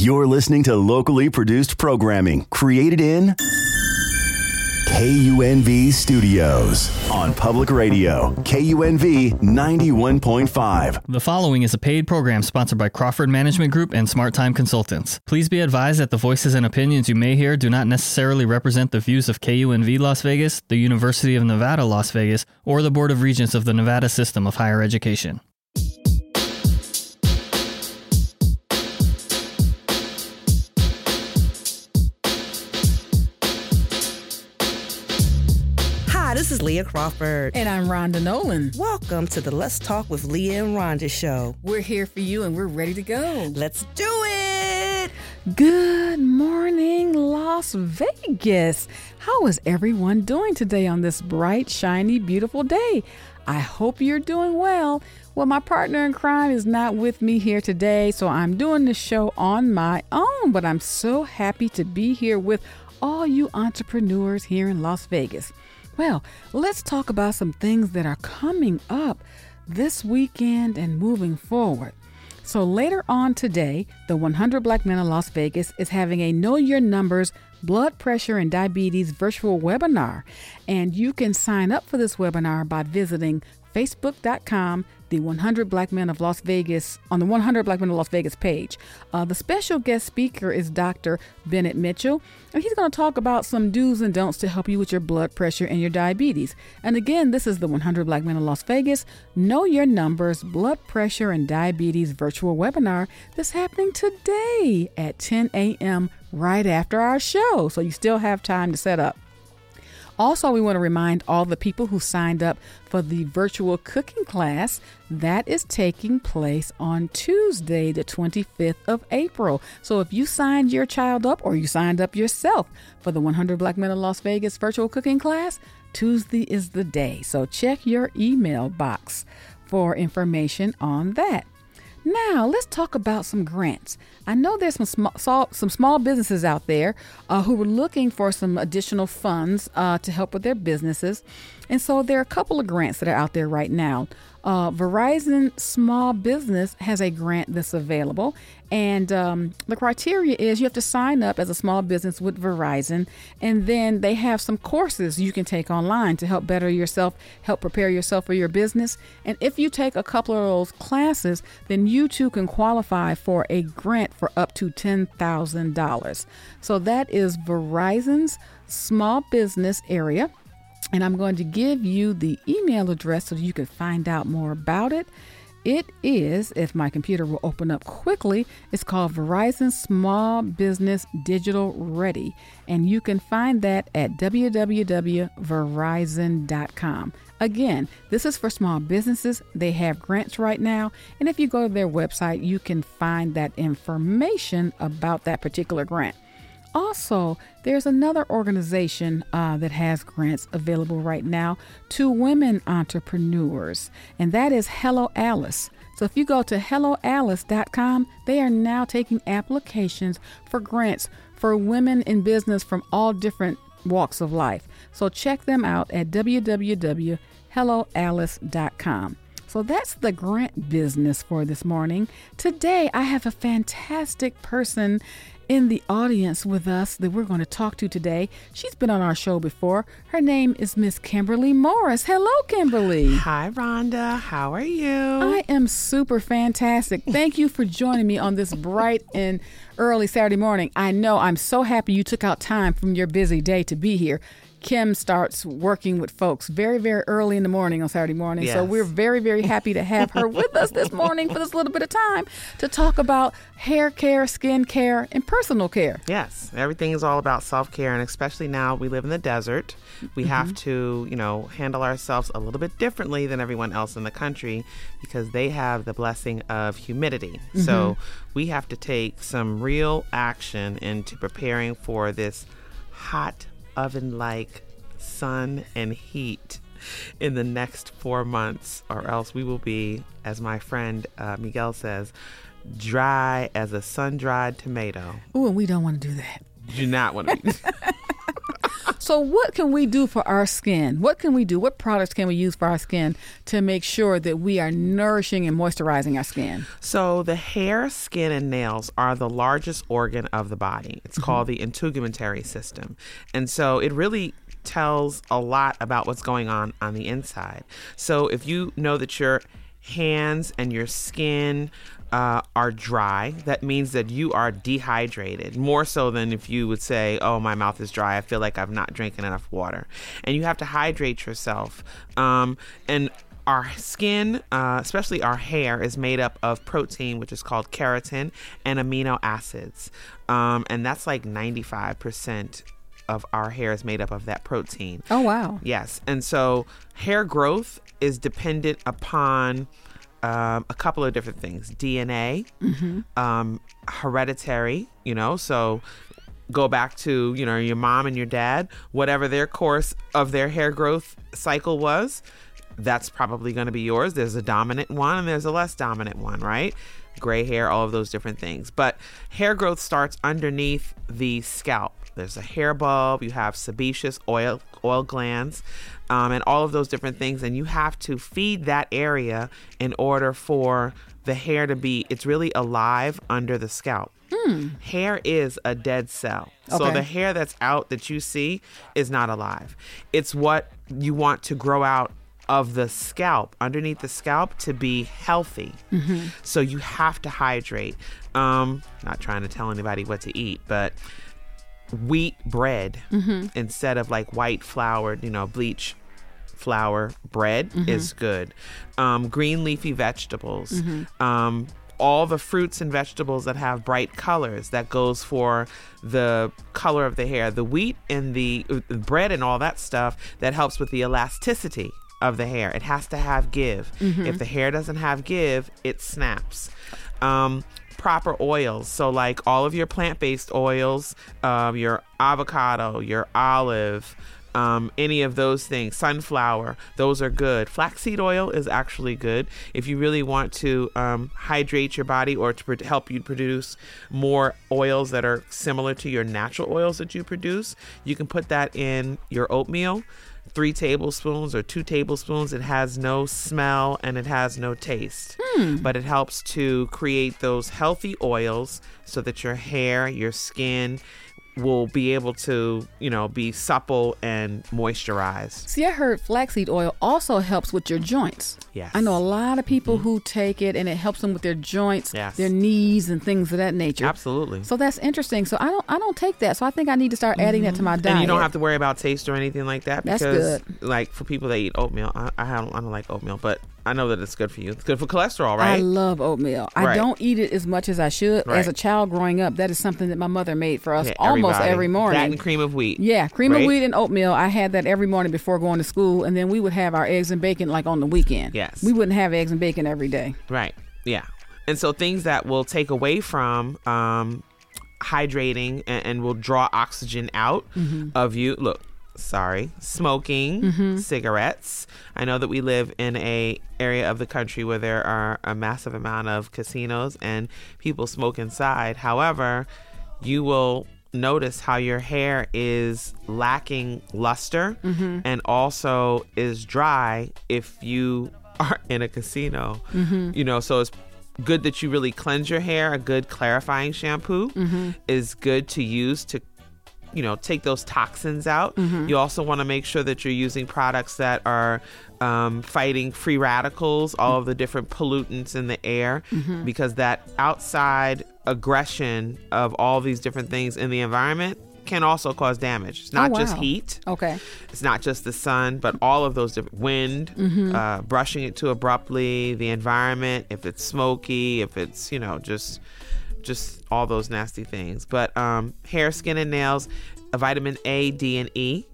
You're listening to locally produced programming created in KUNV Studios on Public Radio, KUNV 91.5. The following is a paid program sponsored by Crawford Management Group and Smart Time Consultants. Please be advised that the voices and opinions you may hear do not necessarily represent the views of KUNV Las Vegas, the University of Nevada, Las Vegas, or the Board of Regents of the Nevada System of Higher Education. Is Leaha Crawford. And I'm Rhonda Nolen. Welcome to the Let's Talk with Leaha and Rhonda show. We're here for you and we're ready to go. Let's do it. Good morning, Las Vegas. How is everyone doing today on this bright, shiny, beautiful day? I hope you're doing well. Well, my partner in crime is not with me here today, so I'm doing the show on my own, but I'm so happy to be here with all you entrepreneurs here in Las Vegas. Well, let's talk about some things that are coming up this weekend and moving forward. So, later on today, the 100 Black Men of Las Vegas is having a Know Your Numbers blood pressure and diabetes virtual webinar. And you can sign up for this webinar by visiting facebook.com the 100 Black Men of Las Vegas on the 100 Black Men of Las Vegas page. Uh, the special guest speaker is Dr. Bennett Mitchell, and he's going to talk about some do's and don'ts to help you with your blood pressure and your diabetes. And again, this is the 100 Black Men of Las Vegas Know Your Numbers Blood Pressure and Diabetes virtual webinar that's happening today at 10 a.m. right after our show. So you still have time to set up. Also, we want to remind all the people who signed up for the virtual cooking class that is taking place on Tuesday, the 25th of April. So, if you signed your child up or you signed up yourself for the 100 Black Men of Las Vegas virtual cooking class, Tuesday is the day. So, check your email box for information on that. Now, let's talk about some grants. I know there's some small, some small businesses out there uh, who are looking for some additional funds uh, to help with their businesses. And so there are a couple of grants that are out there right now. Uh, Verizon Small Business has a grant that's available, and um, the criteria is you have to sign up as a small business with Verizon, and then they have some courses you can take online to help better yourself, help prepare yourself for your business. And if you take a couple of those classes, then you too can qualify for a grant for up to $10,000. So that is Verizon's small business area. And I'm going to give you the email address so you can find out more about it. It is, if my computer will open up quickly, it's called Verizon Small Business Digital Ready. And you can find that at www.verizon.com. Again, this is for small businesses. They have grants right now. And if you go to their website, you can find that information about that particular grant. Also, there's another organization uh, that has grants available right now to women entrepreneurs, and that is Hello Alice. So if you go to helloalice.com, they are now taking applications for grants for women in business from all different walks of life. So check them out at www.helloalice.com. So that's the grant business for this morning. Today, I have a fantastic person in the audience with us that we're going to talk to today. She's been on our show before. Her name is Miss Kimberly Morris. Hello, Kimberly. Hi, Rhonda. How are you? I am super fantastic. Thank you for joining me on this bright and early Saturday morning. I know I'm so happy you took out time from your busy day to be here. Kim starts working with folks very, very early in the morning on Saturday morning. Yes. So we're very, very happy to have her with us this morning for this little bit of time to talk about hair care, skin care, and personal care. Yes, everything is all about self care, and especially now we live in the desert. We Mm-hmm. have to, you know, handle ourselves a little bit differently than everyone else in the country because they have the blessing of humidity. So Mm-hmm. we have to take some real action into preparing for this hot oven like sun and heat in the next four months, or else we will be, as my friend uh, Miguel says, dry as a sun dried tomato. Oh, and we don't want to do that. Do not want to be. So, what can we do for our skin? What can we do? What products can we use for our skin to make sure that we are nourishing and moisturizing our skin? So the hair, skin, and nails are the largest organ of the body. It's mm-hmm. called the integumentary system, and so it really tells a lot about what's going on on the inside. So if you know that your hands and your skin uh, are dry, that means that you are dehydrated more so than if you would say, Oh, my mouth is dry. I feel like I've not drinking enough water. And you have to hydrate yourself. Um, and our skin, uh, especially our hair, is made up of protein, which is called keratin, and amino acids. Um, and that's like 95% of our hair is made up of that protein. Oh, wow. Yes. And so hair growth is dependent upon um, a couple of different things DNA, um, hereditary, you know, so go back to, you know, your mom and your dad, whatever their course of their hair growth cycle was, that's probably going to be yours. There's a dominant one and there's a less dominant one, right? Gray hair, all of those different things. But hair growth starts underneath the scalp. There's a hair bulb, you have sebaceous oil oil glands, um, and all of those different things. And you have to feed that area in order for the hair to be, it's really alive under the scalp. Hair is a dead cell. So Okay. the hair that's out that you see is not alive. It's what you want to grow out of the scalp, underneath the scalp, to be healthy. So you have to hydrate. Um, not trying to tell anybody what to eat, but wheat bread instead of like white floured, you know, bleach flour bread is good. Um, green leafy vegetables. Um, all the fruits and vegetables that have bright colors that goes for the color of the hair the wheat and the uh, bread and all that stuff that helps with the elasticity of the hair. It has to have give. If the hair doesn't have give it snaps. Um, proper oils. So, like all of your plant based oils, um, your avocado, your olive, um, any of those things, sunflower, those are good. Flaxseed oil is actually good if you really want to um, hydrate your body or to help you produce more oils that are similar to your natural oils that you produce. You can put that in your oatmeal three tablespoons or two tablespoons. It has no smell and it has no taste, hmm. but it helps to create those healthy oils so that your hair, your skin will be able to, you know, be supple and moisturized. See, I heard flaxseed oil also helps with your joints. Yes. I know a lot of people who take it and it helps them with their joints, Yes. their knees and things of that nature. Absolutely. So that's interesting. So I don't I don't take that. So I think I need to start adding that to my diet. Mm-hmm. And you don't have to worry about taste or anything like that That's because, good. like, for people that eat oatmeal, I, I don't, I don't like oatmeal, but I know that it's good for you. It's good for cholesterol, right? I love oatmeal. I don't eat it as much as I should. As a child growing up, that is something that my mother made for us Yeah, almost everybody. every morning. That and cream of wheat. Yeah, cream of wheat and oatmeal. I had that every morning before going to school, and then we would have our eggs and bacon like on the weekend. Yes. we wouldn't have eggs and bacon every day. Right. Yeah. And so things that will take away from um, hydrating and, and will draw oxygen out of you. Look, sorry, smoking, mm-hmm. cigarettes. I know that we live in a area of the country where there are a massive amount of casinos and people smoke inside. However, you will notice how your hair is lacking luster mm-hmm. and also is dry if you are in a casino. Mm-hmm. You know, so it's good that you really cleanse your hair. A good clarifying shampoo is good to use to you know take those toxins out. You also want to make sure that you're using products that are um, fighting free radicals all of the different pollutants in the air because that outside aggression of all these different things in the environment can also cause damage. It's not Oh, just heat. Okay. it's not just the sun, but all of those different wind, uh, brushing it too abruptly, the environment, if it's smoky, if it's you know just just all those nasty things. But um, hair, skin, and nails, uh, vitamin A, D, and E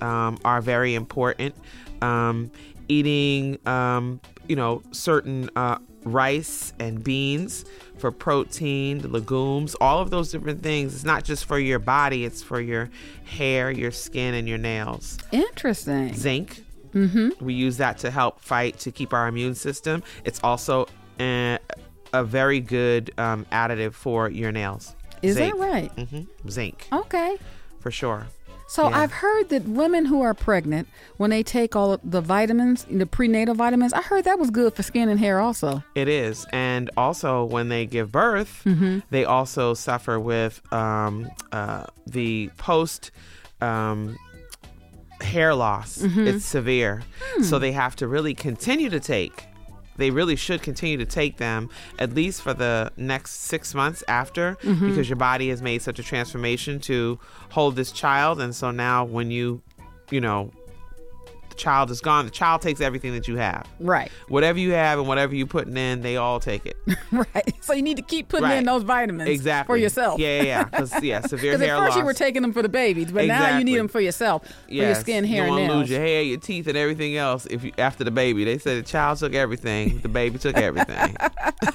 um, are very important. Um, eating, um, you know, certain uh, rice and beans for protein, legumes, all of those different things. It's not just for your body; it's for your hair, your skin, and your nails Interesting. zinc. Mm-hmm. We use that to help fight to keep our immune system. It's also a, a very good um, additive for your nails. Is zinc. that right? hmm Zinc Okay. for sure. So Yeah. I've heard that women who are pregnant, when they take all of the vitamins, the prenatal vitamins, I heard that was good for skin and hair also. It is. And also, when they give birth, Mm-hmm. they also suffer with um, uh, the post um, hair loss. Mm-hmm. It's severe. Hmm. So they have to really continue to take. They really should continue to take them at least for the next six months after Mm-hmm. because your body has made such a transformation to hold this child. And so now, when you, you know, the child is gone, the child takes everything that you have. Right. Whatever you have and whatever you're putting in, they all take it. Right. So you need to keep putting in those vitamins exactly for yourself. Yeah, yeah. Because yeah, severe Because hair at first loss. you were taking them for the babies, but now you need them for yourself, for your skin, hair, you and nails. lose your hair, your teeth, and everything else. If you after the baby, they said the child took everything, the baby took everything.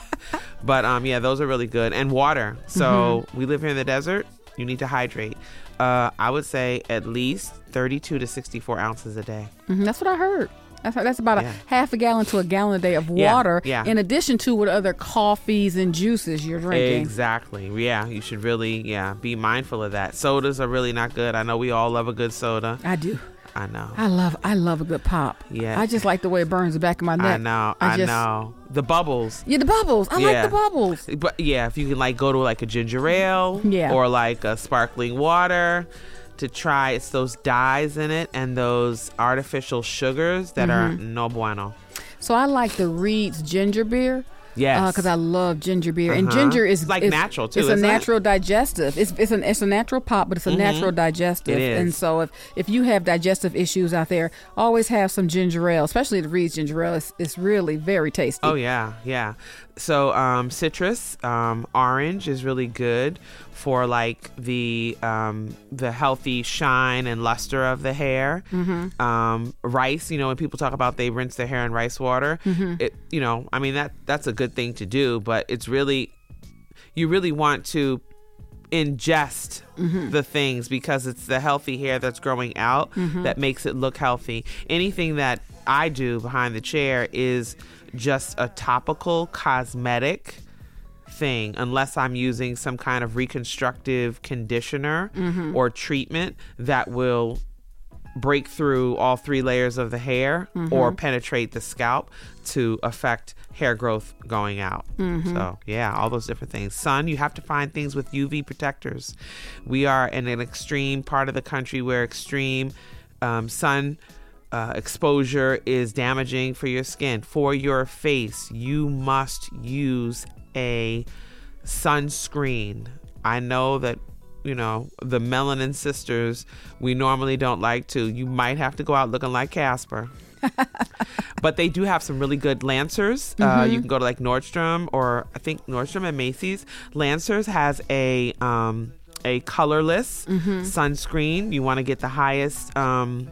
but um, yeah, those are really good. And water. So Mm-hmm. we live here in the desert. You need to hydrate. Uh, I would say at least 32 to 64 ounces a day. Mhm, That's what I heard. That's, that's about Yeah. a half a gallon to a gallon a day of water, Yeah, yeah. in addition to what other coffees and juices you're drinking. Exactly. Yeah, you should really yeah be mindful of that. Sodas are really not good. I know we all love a good soda. I do. I know. I love I love a good pop. Yeah. I just like the way it burns the back of my neck. I know. I, just, know. The bubbles. Yeah, the bubbles. I Yeah. like the bubbles. But yeah, if you can like go to like a ginger ale Yeah. or like a sparkling water to try it's those dyes in it and those artificial sugars that are Mm-hmm. no bueno. So I like the Reed's ginger beer. Yes. because I love ginger beer, and Uh-huh. ginger is like is- natural, too, It's a isn't it? natural digestive. It's it's an it's a natural pop, but it's a natural digestive. And so if if you have digestive issues out there, always have some ginger ale, especially the Reed's ginger ale. It's, it's really very tasty. Oh yeah, yeah. So um, citrus, um, orange is really good for like the um, the healthy shine and luster of the hair. Mm-hmm. Um, rice, you know, when people talk about they rinse their hair in rice water, Mm-hmm. it you know, I mean that that's a good thing to do, but it's really you really want to ingest Mm-hmm. the things because it's the healthy hair that's growing out Mm-hmm. that makes it look healthy. Anything that I do behind the chair is just a topical cosmetic thing unless I'm using some kind of reconstructive conditioner Mm-hmm. or treatment that will break through all three layers of the hair or penetrate the scalp to affect hair growth going out. So, yeah, all those different things. Sun, you have to find things with UV protectors. We are in an extreme part of the country where extreme um, sun uh, exposure is damaging for your skin. For your face, you must use a sunscreen. I know that you know the melanin sisters we normally don't like to. You might have to go out looking like casper. But they do have some really good lancers. Uh, you can go to like nordstrom or i think nordstrom and macy's. Lancers has a um, a colorless sunscreen. You want to get the highest um,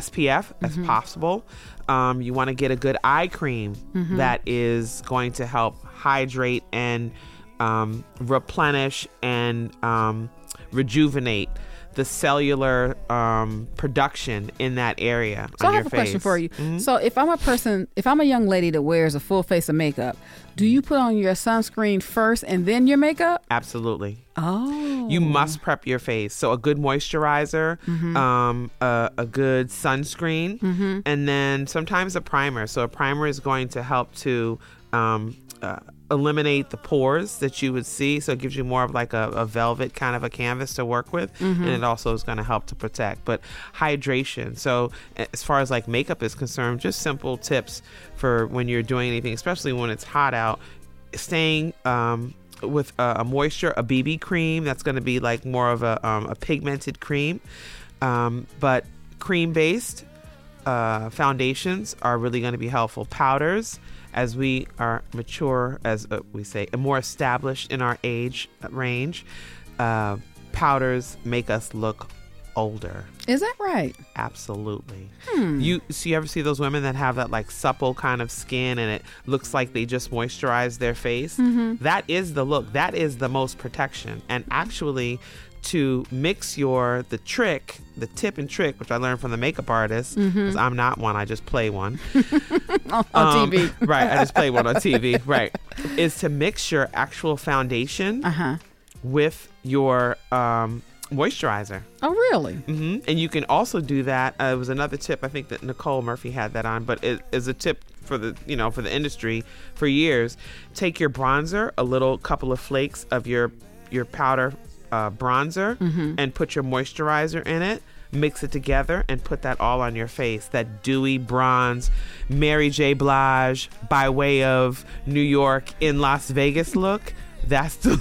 spf as possible. Um, you want to get a good eye cream that is going to help hydrate and um, replenish and um, rejuvenate the cellular um, production in that area So I have a question for you. Mhm. So if I'm a person, if I'm a young lady that wears a full face of makeup, do you put on your sunscreen first and then your makeup? Absolutely. Oh, You must prep your face. So a good moisturizer, Mm-hmm. um, a, a good sunscreen, and then sometimes a primer. So a primer is going to help to um, uh, eliminate the pores that you would see. So it gives you more of like a, a velvet kind of a canvas to work with, Mm-hmm. and it also is going to help to protect. But hydration. So as far as like makeup is concerned, just simple tips for when you're doing anything, especially when it's hot out. Staying um, with a, a moisture, a BB cream that's going to be like more of a, um, a pigmented cream. Um, but cream based uh, foundations are really going to be helpful. Powders, as we are mature, as uh, we say, and more established in our age range, uh, powders make us look older. is that right? Absolutely. You so you ever see those women that have that like supple kind of skin and it looks like they just moisturize their face? That is the look. That is the most protection. And actually to mix your the trick, the tip and trick, which I learned from the makeup artist, 'cause I'm not one, I just play one. On, Um, TV. right, I just play one on TV. Right. Is to mix your actual foundation Uh huh. with your um moisturizer. Oh, really? hmm And you can also do that. Uh, it was another tip. I think that Nicole Murphy had that on, but it is a tip for the you know for the industry for years. Take your bronzer, a little couple of flakes of your your powder uh, bronzer, and put your moisturizer in it. Mix it together and put that all on your face. That dewy bronze, Mary J. Blige by way of New York in Las Vegas look. That's the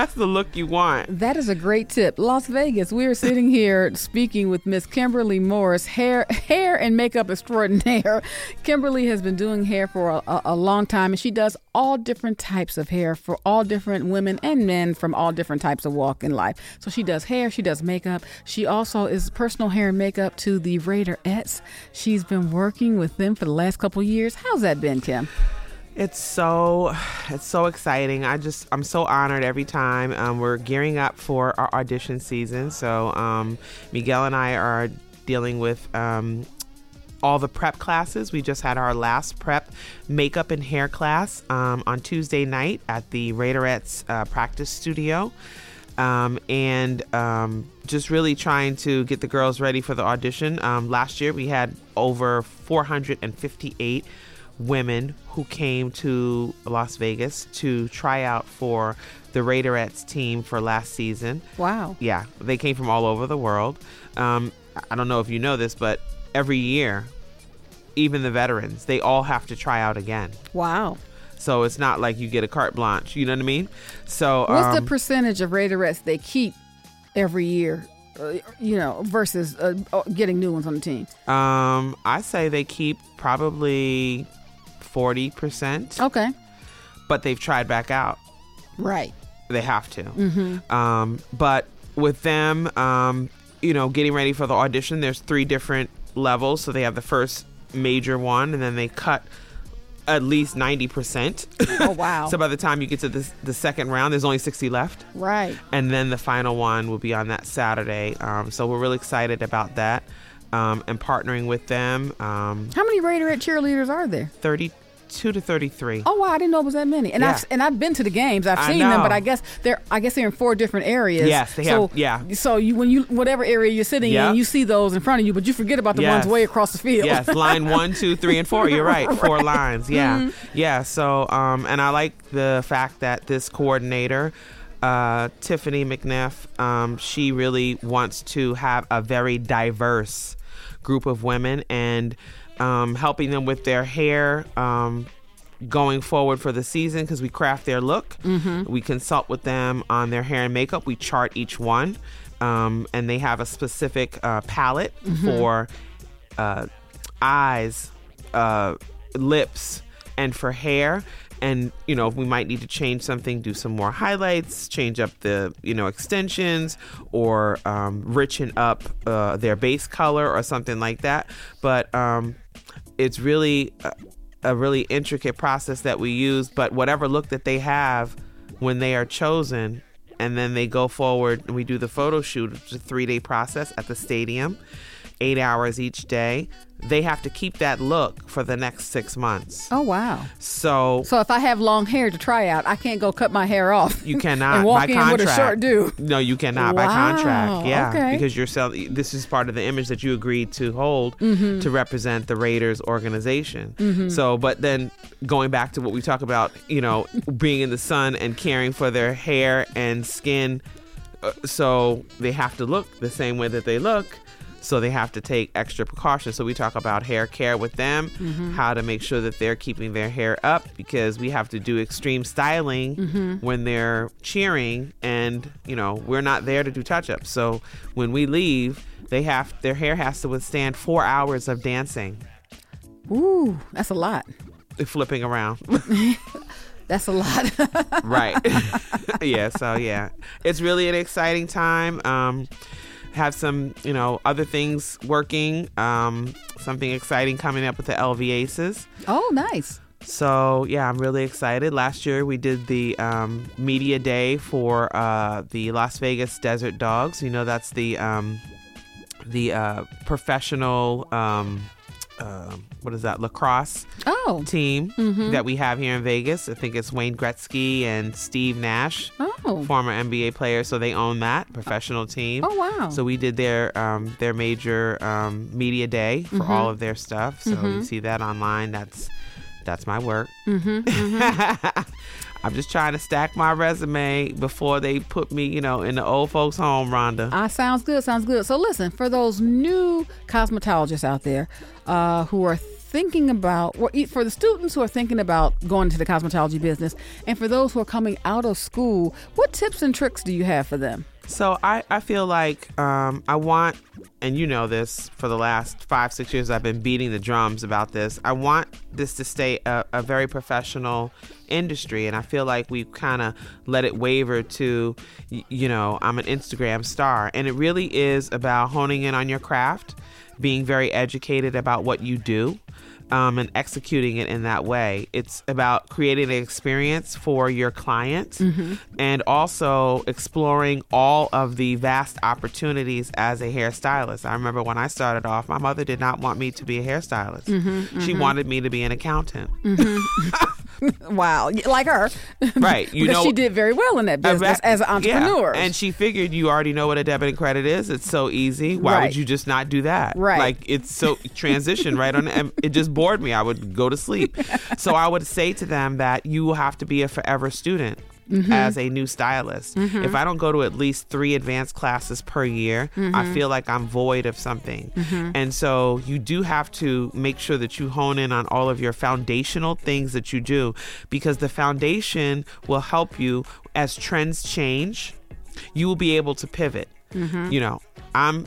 that's the look you want. That is a great tip. Las Vegas. We are sitting here speaking with Miss Kimberly Morris, hair, hair and makeup extraordinaire. Kimberly has been doing hair for a, a, long time, and she does all different types of hair for all different women and men from all different types of walk in life. So she does hair, she does makeup. She also is personal hair and makeup to the Raiderettes. She's been working with them for the last couple years. How's that been, Kim? It's so it's so exciting. I just I'm so honored every time. Um, we're gearing up for our audition season. So um, Miguel and I are dealing with um, all the prep classes. We just had our last prep makeup and hair class um, on Tuesday night at the Raiderettes uh, practice studio. Um, and um, just really trying to get the girls ready for the audition. Um, last year we had over 458 women who came to Las Vegas to try out for the Raiderettes team for last season. Wow. Yeah, they came from all over the world. Um, I don't know if you know this, but every year, even the veterans, they all have to try out again. Wow. So it's not like you get a carte blanche. You know what I mean? So What's the um, percentage of Raiderettes they keep every year? Uh, you know, versus uh, getting new ones on the team. um, I say they keep probably forty percent, Okay. but they've tried back out. Right. They have to. Um, but with them, um, you know, getting ready for the audition, there's three different levels. So they have the first major one, and then they cut at least 90%. Oh, wow. so by the time you get to the, the second round, there's only 60 left. Right. And then the final one will be on that Saturday. Um, so we're really excited about that um, and partnering with them. Um, How many Raiderette cheerleaders are there? 32 to 33. Oh wow, I didn't know it was that many. And Yeah. I've and I've been to the games. I've I seen them, but I guess they're I guess they're in four different areas. Yes, they so, have- yeah. So you when you whatever area you're sitting Yep. in, you see those in front of you, but you forget about the ones way across the field. Yes, line one, two, three, and four. You're right. Four lines. Yeah. Mm-hmm. Yeah. So, um, and I like the fact that this coordinator, uh, Tiffany McNeff, um, she really wants to have a very diverse group of women and um, helping them with their hair. Um, going forward for the season because we craft their look. We consult with them on their hair and makeup. We chart each one, um, and they have a specific uh, palette for uh, eyes, uh, lips, and for hair. And you know, we might need to change something, do some more highlights, change up the you know extensions, or um, richen up uh, their base color or something like that. But um, it's really a, a really intricate process that we use. But whatever look that they have when they are chosen, and then they go forward and we do the photo shoot. It's a three day process at the stadium, eight hours each day. They have to keep that look for the next six months. Oh wow. So So if I have long hair to try out, I can't go cut my hair off. you cannot and walk by in contract. with a short do. No, you cannot by contract. Yeah, okay. because you're selling. This is part of the image that you agreed to hold Mm-hmm. to represent the Raiders organization. So, but then going back to what we talk about, you know, being in the sun and caring for their hair and skin, uh, so they have to look the same way that they look. So they have to take extra precautions. So we talk about hair care with them, Mm-hmm. how to make sure that they're keeping their hair up because we have to do extreme styling Mm-hmm. when they're cheering, and you know we're not there to do touch-ups. So when we leave, they have their hair has to withstand four hours of dancing, Ooh, that's a lot. flipping around. That's a lot. right yeah so yeah it's really an exciting time um have some you know other things working um something exciting coming up with the lv aces. Oh, nice. so yeah i'm really excited. Last year we did the um, media day for uh, the las vegas desert dogs. You know that's the um, the uh, professional um, uh, what is that lacrosse Oh. team that we have here in Vegas. I think it's Wayne Gretzky and Steve Nash Oh. Former NBA player, so they own that professional team. Oh, wow. So we did their um, their major um, media day for Mm-hmm. all of their stuff. So you see that online. That's that's my work. I'm just trying to stack my resume before they put me, you know, in the old folks' home, Rhonda. Ah, sounds good. Sounds good. So listen, for those new cosmetologists out there uh, who are thinking about, or for the students who are thinking about going into the cosmetology business, and for those who are coming out of school, what tips and tricks do you have for them? So I, I feel like um, I want, and you know this for the last five, six years, I've been beating the drums about this. I want this to stay a, a very professional industry. And I feel like we've kind of let it waver to, you know, I'm an Instagram star. And it really is about honing in on your craft, being very educated about what you do um, and executing it in that way. It's about creating an experience for your client mm-hmm. and also exploring all of the vast opportunities as a hairstylist. I remember when I started off, my mother did not want me to be a hairstylist. Mm-hmm, she mm-hmm. wanted me to be an accountant. Wow, like her, Right, you because know- she did very well in that business as an entrepreneur. Yeah. And she figured you already know what a debit and credit is. It's so easy. Why Right. would you just not do that? Right. Like it's so transition right on. And it just bored me. I would go to sleep. so I would say to them that you have to be a forever student. Mm-hmm. As a new stylist, if I don't go to at least three advanced classes per year, Mm-hmm. I feel like I'm void of something. And so you do have to make sure that you hone in on all of your foundational things that you do because the foundation will help you as trends change. You will be able to pivot. You know, I'm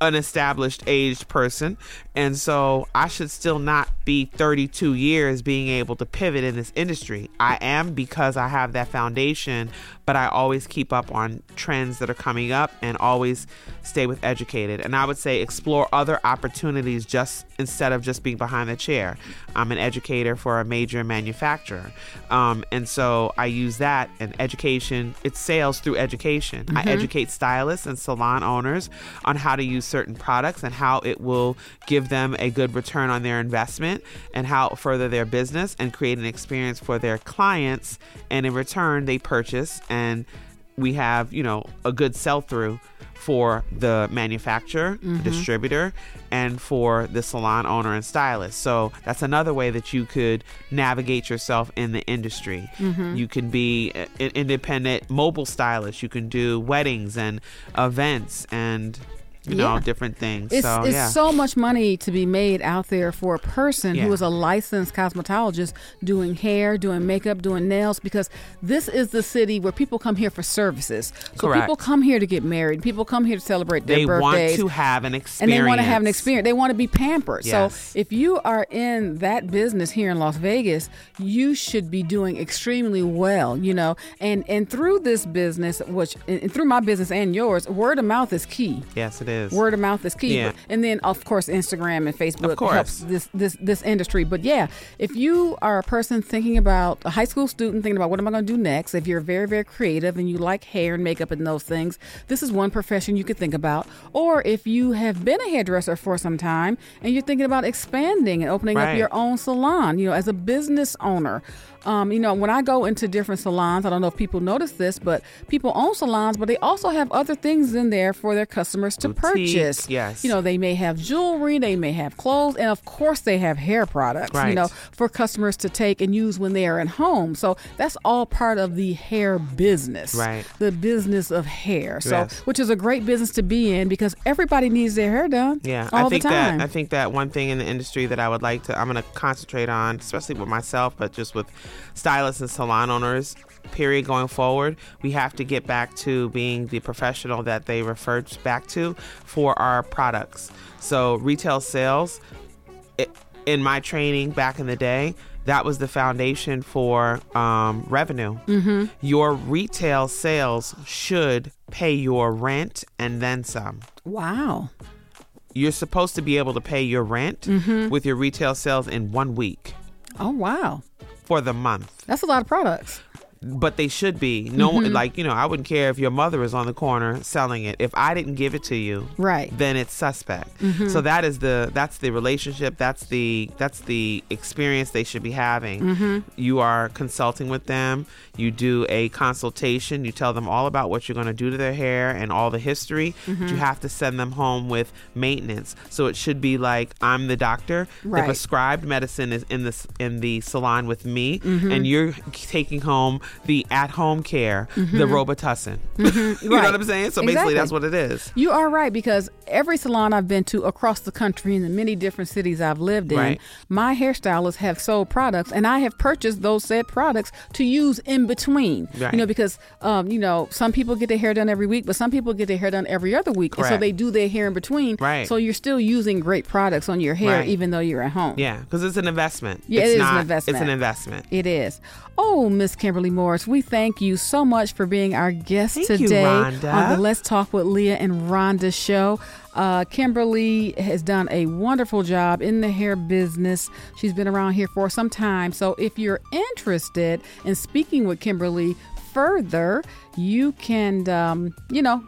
an established aged person, and so I should still not be 32 years being able to pivot in this industry. I am because I have that foundation, but I always keep up on trends that are coming up and always stay with educated. And I would say explore other opportunities just instead of just being behind the chair. I'm an educator for a major manufacturer, um, and so I use that and education. It's sales through education. I educate stylists and salon owners on how to use certain products and how it will give them a good return on their investment and how it further their business and create an experience for their clients. And in return, they purchase and we have, you know, a good sell through for the manufacturer, mm-hmm. distributor, and for the salon owner and stylist. So that's another way that you could navigate yourself in the industry. Mm-hmm. You can be an independent mobile stylist. You can do weddings and events and you know Yeah. different things. It's, so it's yeah. so much money to be made out there for a person who Yeah. is a licensed cosmetologist doing hair, doing makeup, doing nails, because this is the city where people come here for services. So Correct. people come here to get married. People come here to celebrate their they want to have an experience. and they want to have an experience. They want to be pampered. Yes. So if you are in that business here in Las Vegas, you should be doing extremely well, you know. And and through this business, which and through my business and yours, word of mouth is key. Yes, it is. Word of mouth is key. Yeah. And then of course Instagram and Facebook helps this this this industry. But yeah, if you are a person thinking about a high school student thinking about what am I going to do next, if you're very very creative and you like hair and makeup and those things, this is one profession you could think about. Or if you have been a hairdresser for some time and you're thinking about expanding and opening up your own salon, you know, as a business owner. Um, you know, when I go into different salons, I don't know if people notice this, but people own salons, but they also have other things in there for their customers to Boutique, purchase. yes. You know, they may have jewelry, they may have clothes, and of course they have hair products, right. you know, for customers to take and use when they are at home. So that's all part of the hair business. Right. The business of hair. So Yes. which is a great business to be in because everybody needs their hair done. Yeah, All I think the time. that I think that one thing in the industry that I would like to I'm going to concentrate on, especially with myself, but just with stylists and salon owners. Period. Going forward, we have to get back to being the professional that they referred back to for our products. So retail sales, i in my training back in the day, that was the foundation for um, revenue. Mm-hmm. Your retail sales should pay your rent and then some wow. you're supposed to be able to pay your rent Mm-hmm. with your retail sales in one week Oh wow. For the month. That's a lot of products. But they should be. No Mm-hmm. like you know, I wouldn't care if your mother is on the corner selling it. If I didn't give it to you, Right. Mm-hmm. then it's suspect. So that is the that's the relationship. That's the that's the experience they should be having. Mm-hmm. You are consulting with them. You do a consultation. You tell them all about what you're going to do to their hair and all the history. Mm-hmm. But you have to send them home with maintenance. So it should be like I'm the doctor. Right. The prescribed medicine is in the in the salon with me, Mm-hmm. and you're taking home the at home care, the Robitussin. you know Mm-hmm. Right. what I'm saying? So basically, Exactly. that's what it is. You are right because every salon I've been to across the country in the many different cities I've lived in, Right. my hairstylists have sold products, and I have purchased those said products to use in between. Right. You know, because um, you know some people get their hair done every week, but some people get their hair done every other week, and so they do their hair in between. Right. So you're still using great products on your hair, Right. even though you're at home. Yeah, because it's an investment. Yeah, it's it is an investment. It's an investment. It is. Oh, Miss Kimberly Morris, we thank you so much for being our guest Thank today Rhonda. on the Let's Talk with Leaha and Rhonda show. Uh, Kimberly has done a wonderful job in the hair business. She's been around here for some time. So if you're interested in speaking with Kimberly further, you can, um, you know,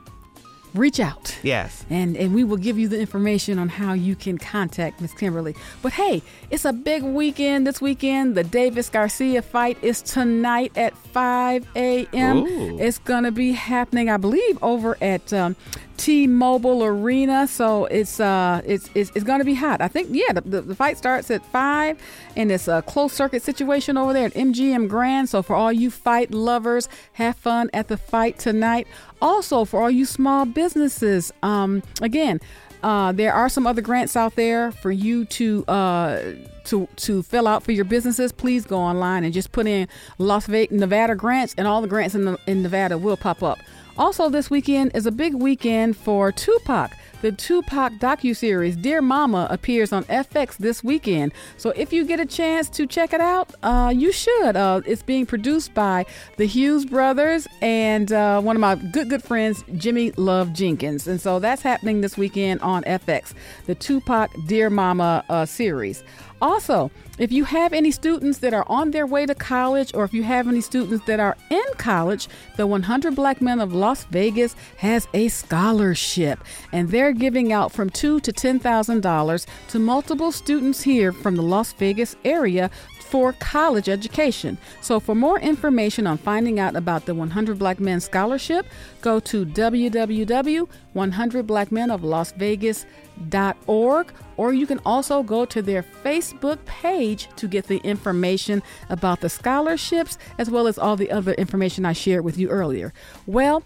reach out Yes. and and we will give you the information on how you can contact Miss Kimberly. But hey, it's a big weekend this weekend. The Davis Garcia fight is tonight at 5 a.m. It's gonna be happening, I believe, over at um, T-Mobile Arena. So it's uh it's it's, it's gonna be hot. I think yeah, the, the, the fight starts at five, and it's a closed circuit situation over there at MGM Grand. So for all you fight lovers, have fun at the fight tonight. Also for all you small businesses, um, again. Uh, there are some other grants out there for you to uh, to to fill out for your businesses. Please go online and just put in Las Vegas, Nevada grants, and all the grants in, the, in Nevada will pop up. Also, this weekend is a big weekend for Tupac. The Tupac docu-series Dear Mama appears on FX this weekend. So if you get a chance to check it out, uh, you should. Uh, it's being produced by the Hughes brothers and uh, one of my good good friends, Jimmy Love Jenkins. And so that's happening this weekend on FX, the Tupac Dear Mama uh, series. Also, if you have any students that are on their way to college, or if you have any students that are in college, the 100 Black Men of Las Vegas has a scholarship, and they're giving out from two to ten thousand dollars to multiple students here from the Las Vegas area for college education. So, for more information on finding out about the 100 Black Men Scholarship, go to www.100blackmenoflasvegas.org or you can also go to their Facebook page to get the information about the scholarships as well as all the other information I shared with you earlier. Well,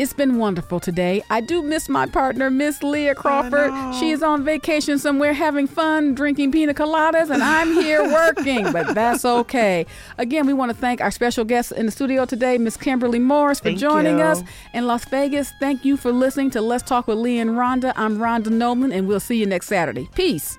it's been wonderful today. I do miss my partner, Miss Leaha Crawford. She is on vacation somewhere having fun, drinking pina coladas, and I'm here working, but that's okay. Again, we want to thank our special guest in the studio today, Miss Kimberly Morris, for Thank joining you. us in Las Vegas. Thank you for listening to Let's Talk with Leaha and Rhonda. I'm Rhonda Nolen, and we'll see you next Saturday. Peace.